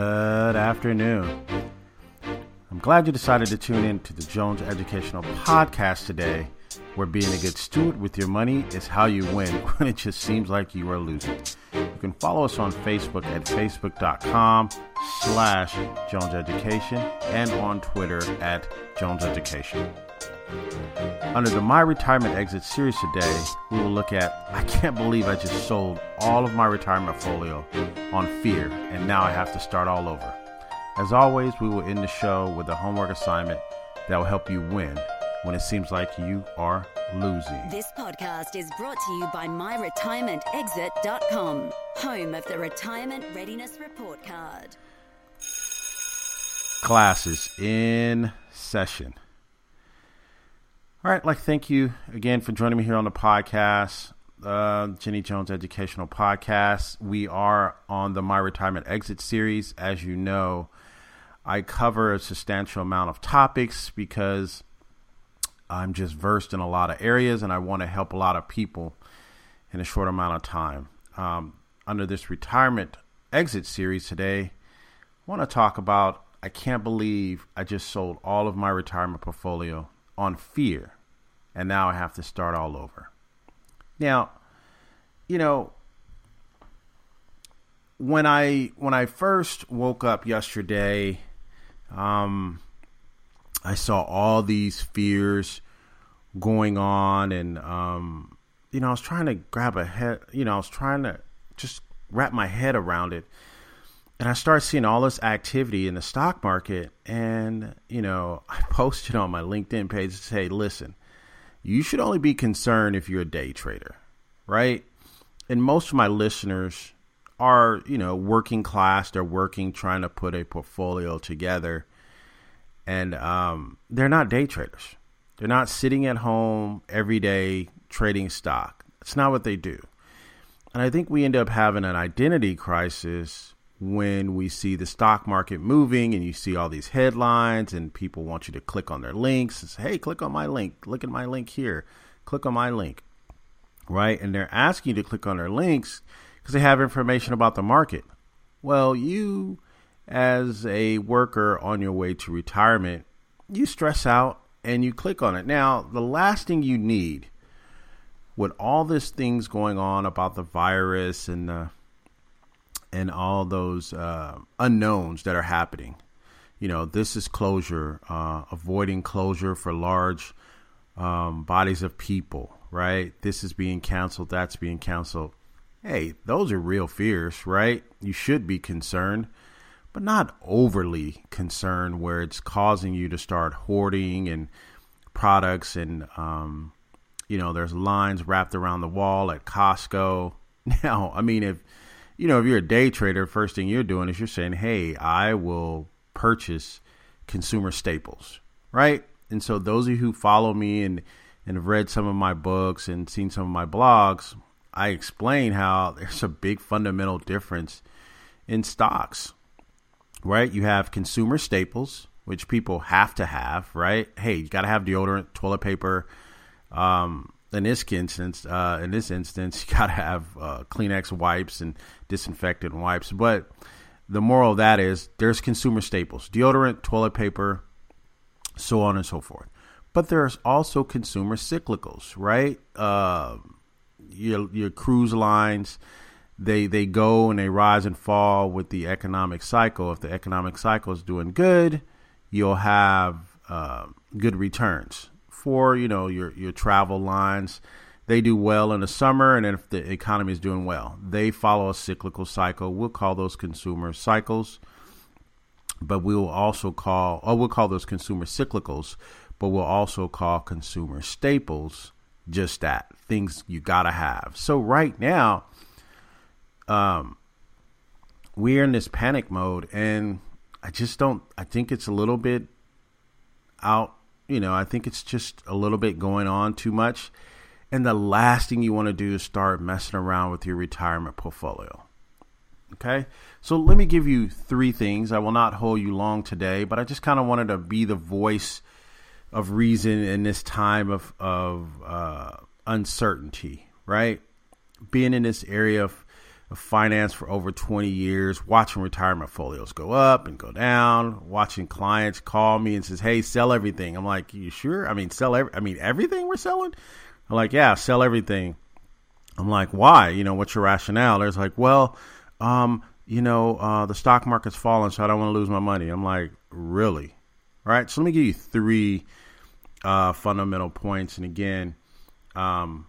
Good afternoon. I'm glad you decided to tune in to the Jones Educational Podcast today, where being a good steward with your money is how you win when it just seems like you are losing. You can follow us on Facebook at facebook.com slash Jones Education and on Twitter at Jones Education. Under the My Retirement Exit series today, we will look at I can't believe I just sold all of my retirement folio on fear and now I have to start all over. As always, we will end the show with a homework assignment that will help you win when it seems like you are losing. This podcast is brought to you by MyRetirementExit.com, home of the Retirement Readiness Report Card. Classes in session. All right, like thank you again for joining me here on the podcast, uh, Jenny Jones Educational Podcast. We are on the My Retirement Exit series. As you know, I cover a substantial amount of topics because I'm just versed in a lot of areas and I want to help a lot of people in a short amount of time. Um, under this retirement exit series today, I want to talk about I can't believe I just sold all of my retirement portfolio on fear, and now I have to start all over. Now, you know, when I when I first woke up yesterday, um, I saw all these fears going on, and um, you know, I was trying to grab a head. You know, I was trying to just wrap my head around it and I started seeing all this activity in the stock market. And, you know, I posted on my LinkedIn page to say, listen, you should only be concerned if you're a day trader, right? And most of my listeners are, you know, working class. They're working, trying to put a portfolio together. And um, they're not day traders. They're not sitting at home every day trading stock. It's not what they do. And I think we end up having an identity crisis when we see the stock market moving and you see all these headlines and people want you to click on their links and say, hey, click on my link, look at my link here, click on my link, right? And they're asking you to click on their links because they have information about the market. Well, you, as a worker on your way to retirement, you stress out and you click on it. Now, the last thing you need with all these things going on about the virus and the and all those uh, unknowns that are happening. You know, this is closure, uh, avoiding closure for large um, bodies of people, right? This is being canceled, that's being canceled. Hey, those are real fears, right? You should be concerned, but not overly concerned where it's causing you to start hoarding and products and, um, you know, there's lines wrapped around the wall at Costco. Now, I mean, if you know, if you're a day trader, first thing you're doing is you're saying, hey, I will purchase consumer staples, right? And so those of you who follow me and, and have read some of my books and seen some of my blogs, I explain how there's a big fundamental difference in stocks, right? You have consumer staples, which people have to have, right? Hey, you got to have deodorant, toilet paper, um, in this instance, uh, in this instance, you gotta have uh, Kleenex wipes and disinfectant wipes. But the moral of that is there's consumer staples: deodorant, toilet paper, so on and so forth. But there's also consumer cyclicals, right? Uh, your your cruise lines they they go and they rise and fall with the economic cycle. If the economic cycle is doing good, you'll have uh, good returns for you know your your travel lines. They do well in the summer, and if the economy is doing well, they follow a cyclical cycle. We'll call those consumer cycles, but we'll also call, or we'll call those consumer cyclicals, but we'll also call consumer staples just that things you gotta have. So right now, um, we're in this panic mode, and I just don't. I think it's a little bit out. You know, I think it's just a little bit going on too much. And the last thing you want to do is start messing around with your retirement portfolio. Okay, so let me give you three things. I will not hold you long today, but I just kind of wanted to be the voice of reason in this time of of uh, uncertainty, right? Being in this area of, of finance for over 20 years, watching retirement folios go up and go down, watching clients call me and says, "Hey, sell everything." I'm like, "You sure? I mean, sell every I mean, everything we're selling?" I'm like, "Yeah, sell everything." I'm like, "Why? You know, what's your rationale?" There's like, "Well, um, you know, uh, the stock market's falling, so I don't want to lose my money." I'm like, "Really?" All right, so let me give you three uh, fundamental points. And again, um,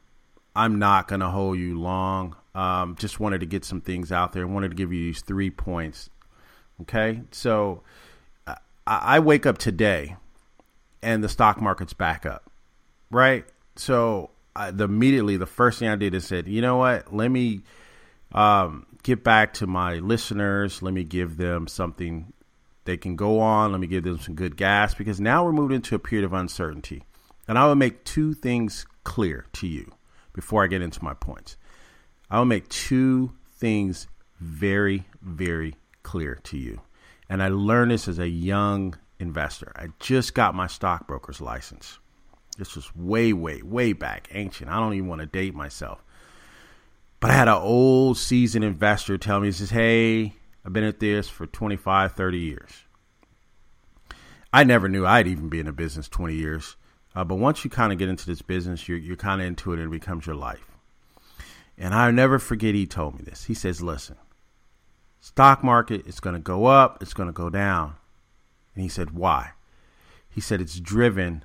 I'm not going to hold you long. Um, just wanted to get some things out there. I wanted to give you these three points. Okay, so I, I wake up today, and the stock market's back up, right? So I, the, immediately, the first thing I did is said, you know what? Let me um, get back to my listeners. Let me give them something they can go on. Let me give them some good gas because now we're moving into a period of uncertainty. And I will make two things clear to you before I get into my points. I will make two things very, very clear to you. And I learned this as a young investor. I just got my stockbroker's license. This was way, way, way back, ancient. I don't even want to date myself. But I had an old seasoned investor tell me, he says, Hey, I've been at this for 25, 30 years. I never knew I'd even be in a business 20 years. Uh, but once you kind of get into this business, you're, you're kind of into it and it becomes your life. And I'll never forget he told me this. He says, listen, stock market is going to go up, it's going to go down. And he said, why? He said, it's driven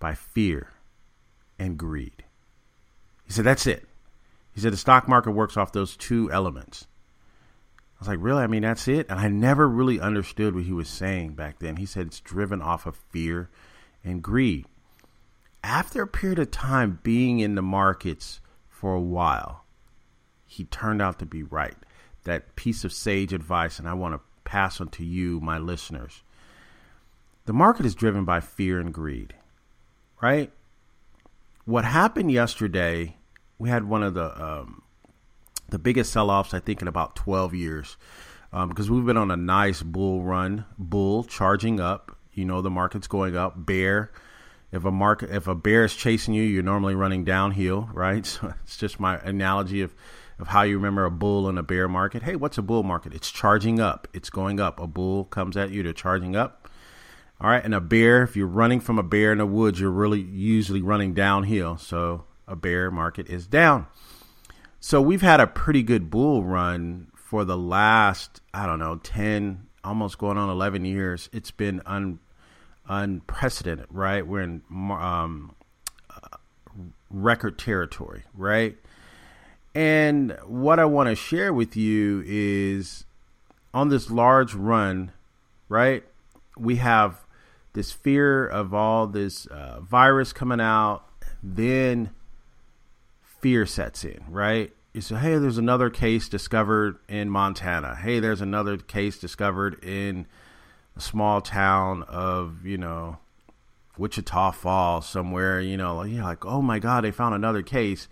by fear and greed. He said, that's it. He said, the stock market works off those two elements. I was like, really? I mean, that's it? And I never really understood what he was saying back then. He said it's driven off of fear and greed after a period of time being in the markets for a while, he turned out to be right. That piece of sage advice, and I want to pass on to you, my listeners. The market is driven by fear and greed, right? What happened yesterday, we had one of the um, the biggest sell-offs I think in about 12 years, um, because we've been on a nice bull run, bull charging up. You know the market's going up, bear if a market if a bear is chasing you, you're normally running downhill, right? So it's just my analogy of of how you remember a bull in a bear market. Hey, what's a bull market? It's charging up. It's going up. A bull comes at you, they're charging up. All right, and a bear, if you're running from a bear in the woods, you're really usually running downhill. So a bear market is down. So we've had a pretty good bull run for the last, I don't know, 10, almost going on 11 years. It's been un, unprecedented, right? We're in um, record territory, right? And what I want to share with you is on this large run, right? We have this fear of all this uh, virus coming out, then fear sets in, right? You say, hey, there's another case discovered in Montana. Hey, there's another case discovered in small town of you know Wichita Falls somewhere. You know, like, you're like, oh my god, they found another case.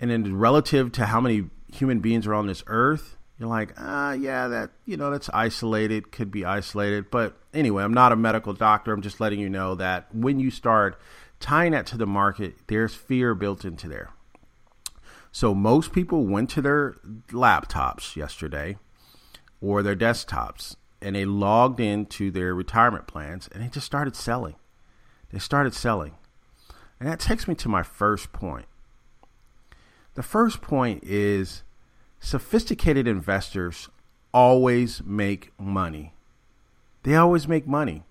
And then relative to how many human beings are on this earth, you're like, ah, yeah, that you know that's isolated, could be isolated. But anyway, I'm not a medical doctor. I'm just letting you know that when you start tying that to the market, there's fear built into there. So most people went to their laptops yesterday or their desktops and they logged into their retirement plans and they just started selling. They started selling. And that takes me to my first point. The first point is sophisticated investors always make money. They always make money.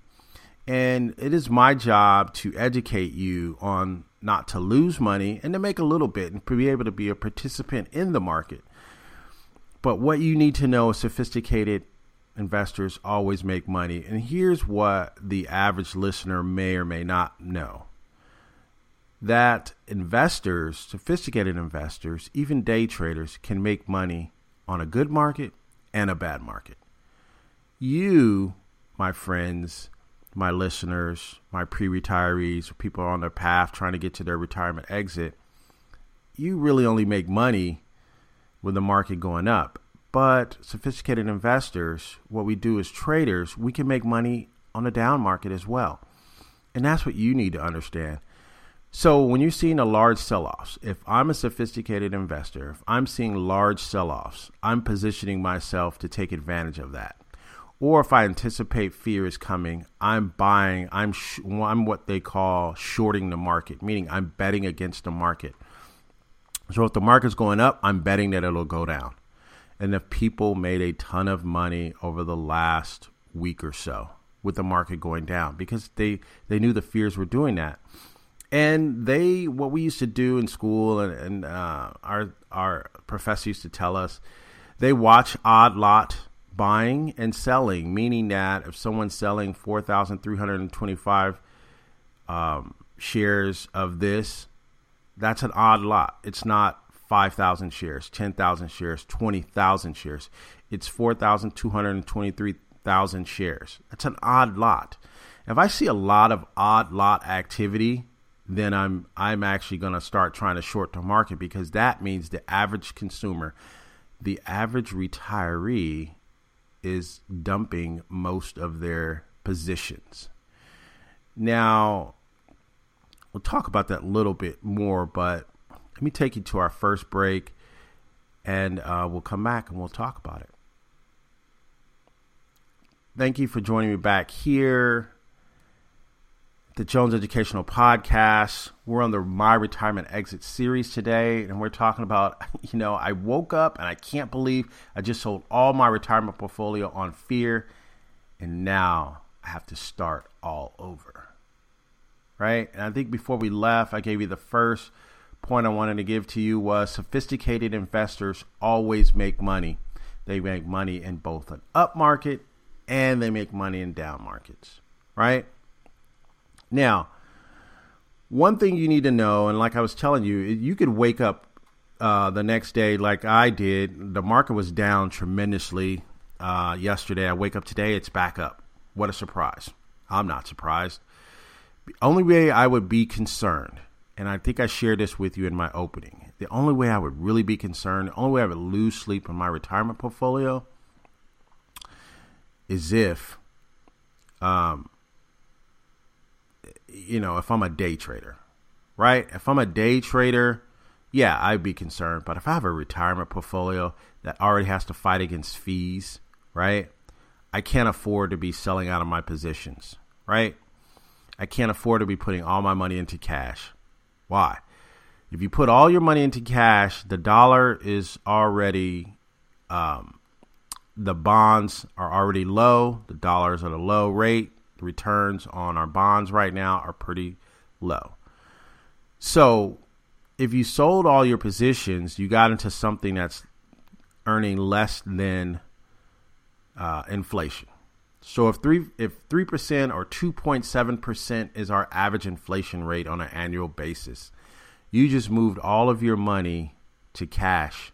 And it is my job to educate you on not to lose money and to make a little bit and be able to be a participant in the market. But what you need to know is sophisticated investors always make money. And here's what the average listener may or may not know that investors, sophisticated investors, even day traders, can make money on a good market and a bad market. You, my friends, my listeners, my pre retirees, people on their path trying to get to their retirement exit, you really only make money with the market going up. But sophisticated investors, what we do as traders, we can make money on a down market as well. And that's what you need to understand. So when you're seeing a large sell-offs, if I'm a sophisticated investor, if I'm seeing large sell-offs, I'm positioning myself to take advantage of that. Or if I anticipate fear is coming, I'm buying. I'm sh- I'm what they call shorting the market, meaning I'm betting against the market. So if the market's going up, I'm betting that it'll go down. And if people made a ton of money over the last week or so with the market going down because they they knew the fears were doing that. And they what we used to do in school and, and uh, our our professor used to tell us they watch odd lot buying and selling meaning that if someone's selling 4325 um, shares of this that's an odd lot. It's not 5000 shares 10000 shares 20000 shares. It's 4223,000 shares. That's an odd lot. If i see a lot of odd lot activity then I'm I'm actually going to start trying to short the market because that means the average consumer, the average retiree is dumping most of their positions. Now, we'll talk about that a little bit more, but let me take you to our first break and uh, we'll come back and we'll talk about it. Thank you for joining me back here the Jones Educational Podcast. We're on the My Retirement Exit series today, and we're talking about, you know, I woke up and I can't believe I just sold all my retirement portfolio on fear, and now I have to start all over. Right? And I think before we left, I gave you the first point I wanted to give to you was sophisticated investors always make money. They make money in both an up market and they make money in down markets, right? Now, one thing you need to know, and like I was telling you, you could wake up uh, the next day like I did. The market was down tremendously uh, yesterday. I wake up today, it's back up. What a surprise! I'm not surprised. The only way I would be concerned, and I think I shared this with you in my opening, the only way I would really be concerned, the only way I would lose sleep in my retirement portfolio is if um, you know, if I'm a day trader, right? If I'm a day trader, yeah, I'd be concerned. But if I have a retirement portfolio that already has to fight against fees, right? I can't afford to be selling out of my positions, right? I can't afford to be putting all my money into cash. Why? If you put all your money into cash, the dollar is already, um, the bonds are already low. The dollars at a low rate The returns on our bonds right now are pretty low. So if you sold all your positions, you got into something that's earning less than uh, inflation. So if three if three percent or two point seven percent is our average inflation rate on an annual basis, you just moved all of your money to cash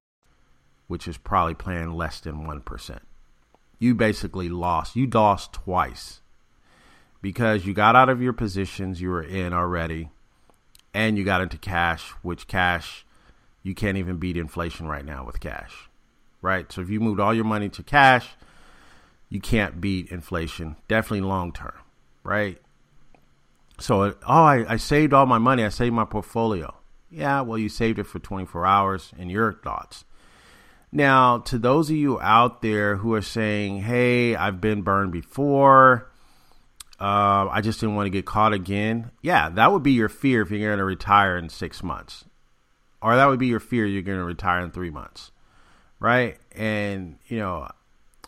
Which is probably playing less than 1%. You basically lost. You lost twice because you got out of your positions you were in already and you got into cash, which cash you can't even beat inflation right now with cash, right? So if you moved all your money to cash, you can't beat inflation, definitely long term, right? So, oh, I, I saved all my money. I saved my portfolio. Yeah, well, you saved it for 24 hours in your thoughts. Now, to those of you out there who are saying, hey, I've been burned before, uh, I just didn't want to get caught again. Yeah, that would be your fear if you're going to retire in six months, or that would be your fear you're going to retire in three months, right? And you know,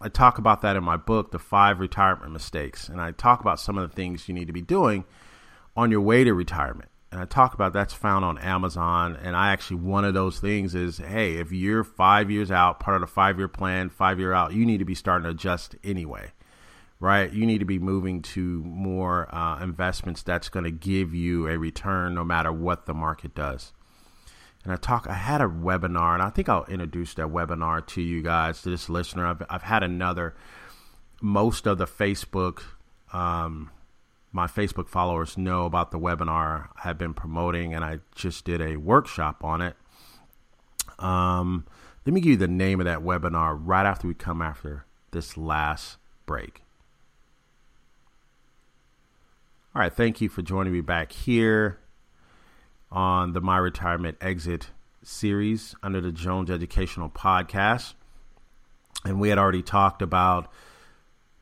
I talk about that in my book, The Five Retirement Mistakes, and I talk about some of the things you need to be doing on your way to retirement. And I talk about that's found on Amazon. And I actually one of those things is, hey, if you're five years out, part of the five year plan, five year out, you need to be starting to adjust anyway right? You need to be moving to more uh, investments that's going to give you a return no matter what the market does. And I talk, I had a webinar, and I think I'll introduce that webinar to you guys, to this listener. I've, I've had another. Most of the Facebook, um, my Facebook followers know about the webinar I have been promoting, and I just did a workshop on it. Um, let me give you the name of that webinar right after we come after this last break. All right, thank you for joining me back here on the My Retirement Exit series under the Jones Educational Podcast. And we had already talked about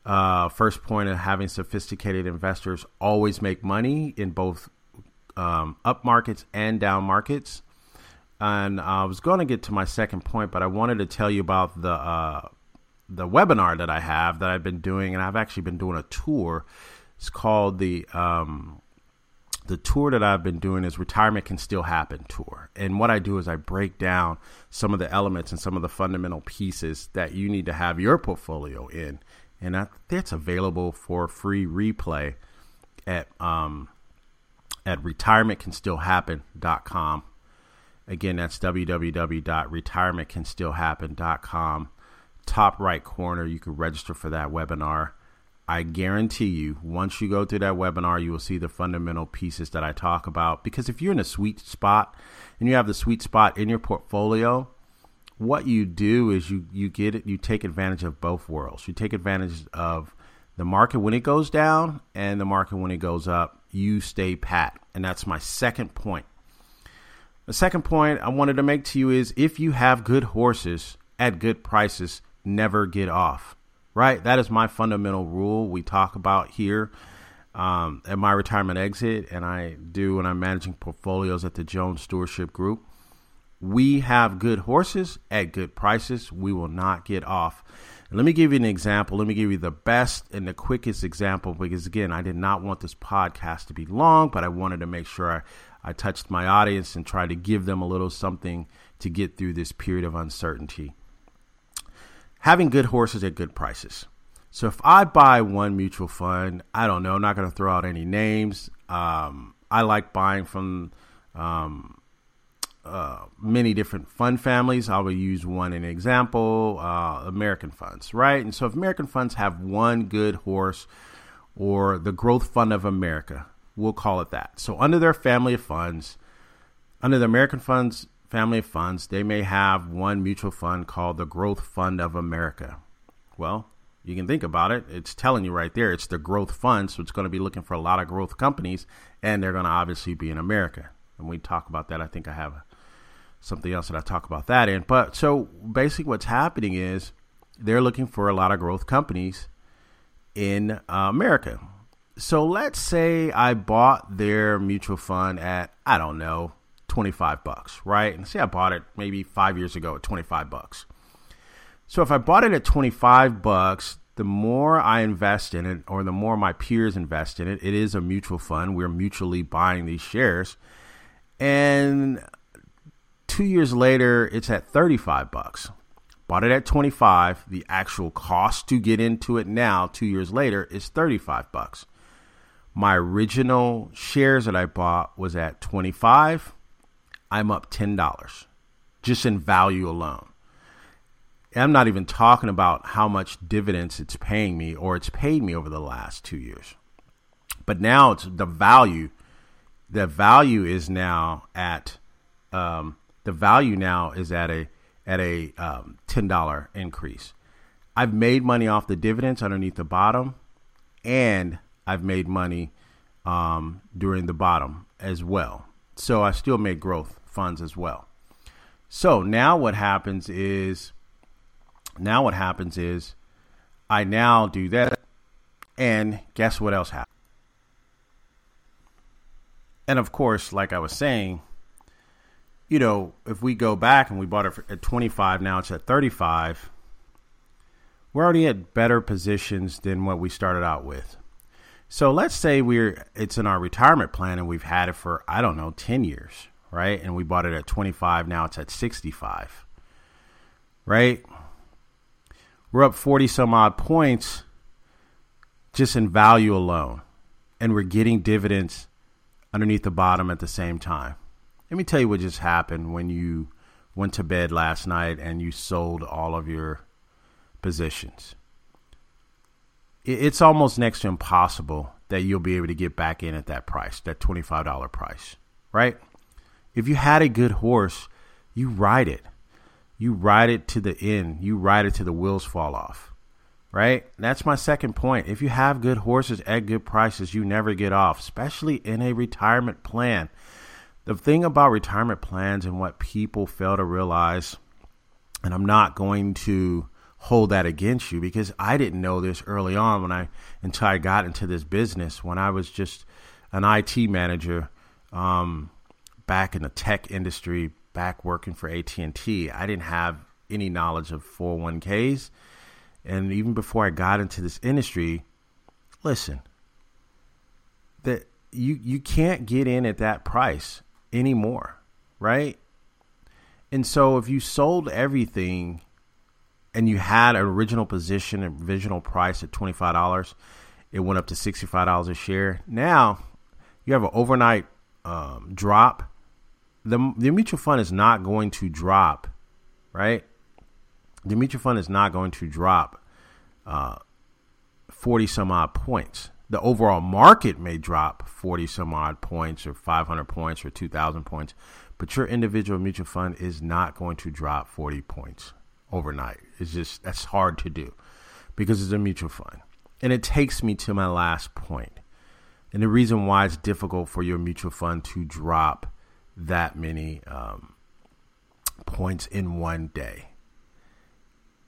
uh, first point of having sophisticated investors always make money in both um, up markets and down markets. And I was going to get to my second point, but I wanted to tell you about the uh, the webinar that I have that I've been doing, and I've actually been doing a tour it's called the um, the tour that I've been doing is Retirement Can Still Happen tour. And what I do is I break down some of the elements and some of the fundamental pieces that you need to have your portfolio in. And that, that's available for free replay at um, at retirementcanstillhappen.com. Again, that's www.retirementcanstillhappen.com. Top right corner, you can register for that webinar. I guarantee you, once you go through that webinar, you will see the fundamental pieces that I talk about. Because if you're in a sweet spot and you have the sweet spot in your portfolio, what you do is you you get it, you take advantage of both worlds. You take advantage of the market when it goes down and the market when it goes up. You stay pat, and that's my second point. The second point I wanted to make to you is if you have good horses at good prices, never get off right? That is my fundamental rule we talk about here um, at my retirement exit, and I do when I'm managing portfolios at the Jones Stewardship Group. We have good horses at good prices. We will not get off. Let me give you an example. Let me give you the best and the quickest example because, again, I did not want this podcast to be long, but I wanted to make sure I, I touched my audience and tried to give them a little something to get through this period of uncertainty having good horses at good prices. So if I buy one mutual fund, I don't know, I'm not going to throw out any names. Um, I like buying from um, uh, many different fund families. I will use one an example, uh, American funds, right? And so if American funds have one good horse or the Growth Fund of America, we'll call it that. So under their family of funds, under the American funds family of funds, they may have one mutual fund called the Growth Fund of America. Well, you can think about it. It's telling you right there. It's the growth fund, so it's going to be looking for a lot of growth companies, and they're going to obviously be in America. And we talk about that. I think I have something else that I talk about that in. But so basically, what's happening is they're looking for a lot of growth companies in uh, America. So let's say I bought their mutual fund at I don't know 25 bucks, right? And say I bought it maybe five years ago at 25 bucks. So if I bought it at 25 bucks, the more I invest in it, or the more my peers invest in it, it is a mutual fund. We're mutually buying these shares. And two years later, it's at 35 bucks. Bought it at 25. The actual cost to get into it now, two years later, is 35 bucks. My original shares that I bought was at 25. I'm up $10 just in value alone. I'm not even talking about how much dividends it's paying me or it's paid me over the last two years. But now it's the value. The value is now at um, the value now is at a at a um, ten dollar increase. I've made money off the dividends underneath the bottom, and I've made money um, during the bottom as well. So I still made growth funds as well. So now what happens is, now what happens is, I now do that, and guess what else happens? And of course, like I was saying, you know, if we go back and we bought it at 25, now it's at 35, we're already at better positions than what we started out with. So let's say we're it's in our retirement plan and we've had it for I don't know 10 years right? And we bought it at 25. Now it's at 65, right? We're up 40 some odd points just in value alone. And we're getting dividends underneath the bottom at the same time. Let me tell you what just happened when you went to bed last night and you sold all of your positions. It's almost next to impossible that you'll be able to get back in at that price, that $25 price, right? If you had a good horse, you ride it. You ride it to the end. You ride it to the wheels fall off. Right? That's my second point. If you have good horses at good prices, you never get off, especially in a retirement plan. The thing about retirement plans and what people fail to realize, and I'm not going to hold that against you because I didn't know this early on when I until I got into this business when I was just an IT manager. Um, back in the tech industry, back working for AT&T, I didn't have any knowledge of 401ks. And even before I got into this industry, listen, that you you can't get in at that price anymore, right? And so if you sold everything and you had an original position and original price at $25, it went up to $65 a share. Now you have an overnight um, drop the the mutual fund is not going to drop, right? The mutual fund is not going to drop uh, forty some odd points. The overall market may drop forty some odd points, or five hundred points, or two thousand points, but your individual mutual fund is not going to drop forty points overnight. It's just that's hard to do because it's a mutual fund, and it takes me to my last point, and the reason why it's difficult for your mutual fund to drop that many um, points in one day.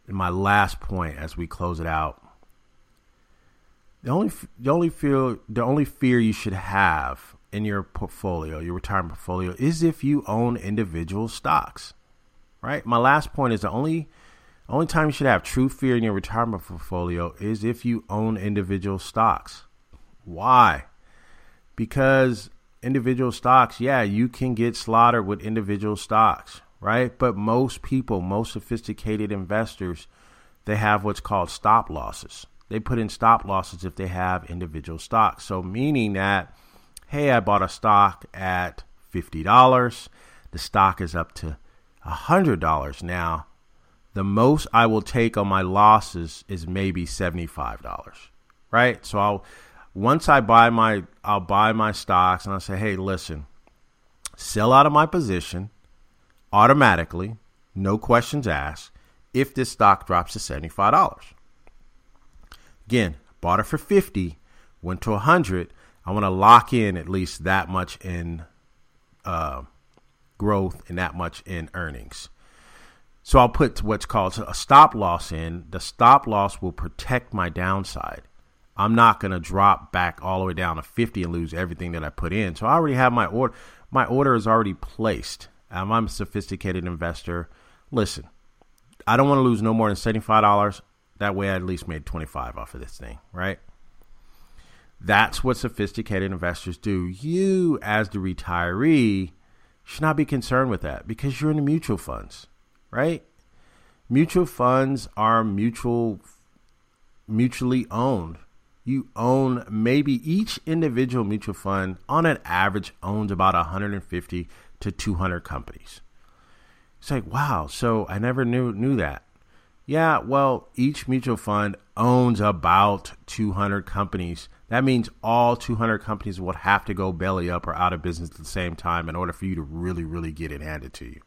And my last point, as we close it out, the only the only fear the only fear you should have in your portfolio, your retirement portfolio, is if you own individual stocks. Right. My last point is the only only time you should have true fear in your retirement portfolio is if you own individual stocks. Why? Because individual stocks, yeah, you can get slaughtered with individual stocks, right? But most people, most sophisticated investors, they have what's called stop losses. They put in stop losses if they have individual stocks. So, meaning that, hey, I bought a stock at $50, the stock is up to $100 now. The most I will take on my losses is maybe $75, right? So, I'll once I buy my I'll buy my stocks and I'll say, hey, listen, sell out of my position automatically, no questions asked, if this stock drops to $75. Again, bought it for 50, went to 100. I want to lock in at least that much in uh, growth and that much in earnings. So I'll put what's called a stop loss in. The stop loss will protect my downside. I'm not going to drop back all the way down to 50 and lose everything that I put in. So I already have my order. My order is already placed. Um, I'm a sophisticated investor. Listen, I don't want to lose no more than $75. That way I at least made 25 off of this thing, right? That's what sophisticated investors do. You, as the retiree, should not be concerned with that because you're in the mutual funds, right? mutual funds are mutual mutually owned. You own maybe each individual mutual fund on an average owns about 150 to 200 companies. It's like, wow, so I never knew knew that. Yeah, well, each mutual fund owns about 200 companies. That means all 200 companies will have to go belly up or out of business at the same time in order for you to really, really get it handed to you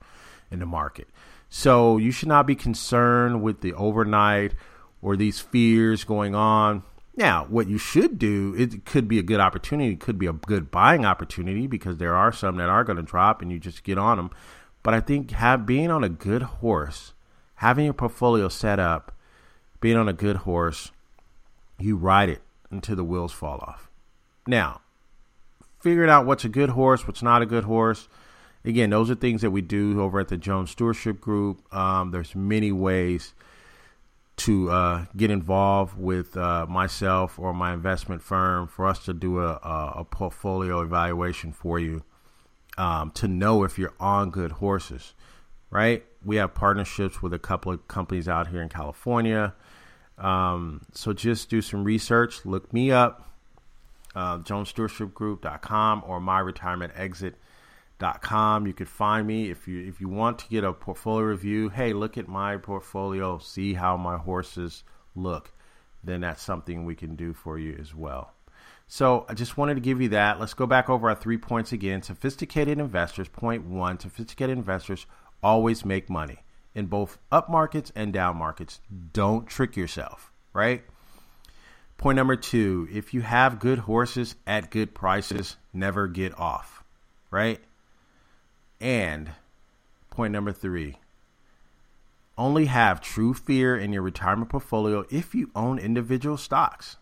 in the market. So you should not be concerned with the overnight or these fears going on. Now, what you should do, it could be a good opportunity, it could be a good buying opportunity because there are some that are going to drop and you just get on them. But I think have, being on a good horse, having your portfolio set up, being on a good horse, you ride it until the wheels fall off. Now, figuring out what's a good horse, what's not a good horse. Again, those are things that we do over at the Jones Stewardship Group. Um, there's many ways to uh, get involved with uh, myself or my investment firm for us to do a, a portfolio evaluation for you um, to know if you're on good horses, right? We have partnerships with a couple of companies out here in California. Um, so just do some research. Look me up, uh, jonesstewardshipgroup.com or myretirementexit.com. You could find me if you if you want to get a portfolio review. Hey, look at my portfolio, see how my horses look. Then that's something we can do for you as well. So I just wanted to give you that. Let's go back over our three points again. Sophisticated investors, point one, sophisticated investors always make money in both up markets and down markets. Don't trick yourself, right? Point number two, if you have good horses at good prices, never get off, right? And point number three, only have true fear in your retirement portfolio if you own individual stocks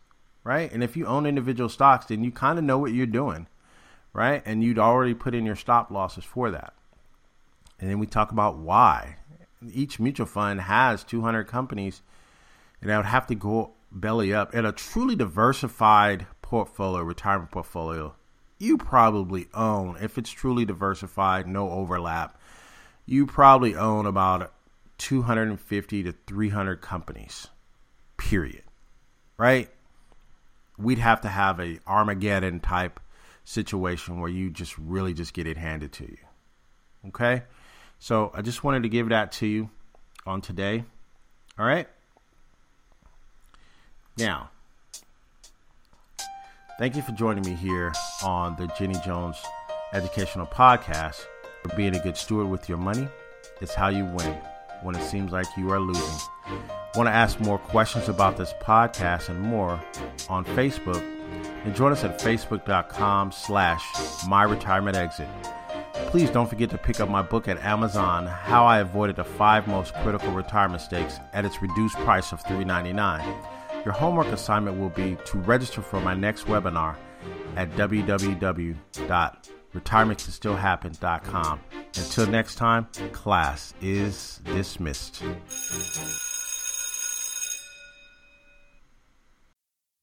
right? And if you own individual stocks, then you kind of know what you're doing, right? And you'd already put in your stop losses for that. And then we talk about why. Each mutual fund has 200 companies, and I would have to go belly up. In a truly diversified portfolio, retirement portfolio, you probably own, if it's truly diversified, no overlap, you probably own about 250 to 300 companies, period. Right? we'd have to have a Armageddon type situation where you just really just get it handed to you. Okay? So I just wanted to give that to you on today. All right? Now, thank you for joining me here on the Jenny Jones Educational Podcast. For being a good steward with your money, it's how you win when it seems like you are losing. Want to ask more questions about this podcast and more on Facebook? And join us at facebook.com slash my retirement exit. Please don't forget to pick up my book at Amazon, How I Avoided the Five Most Critical Retirement Mistakes at its reduced price of $3.99. Your homework assignment will be to register for my next webinar at www.retirementcanstillhappen.com. Until next time, class is dismissed.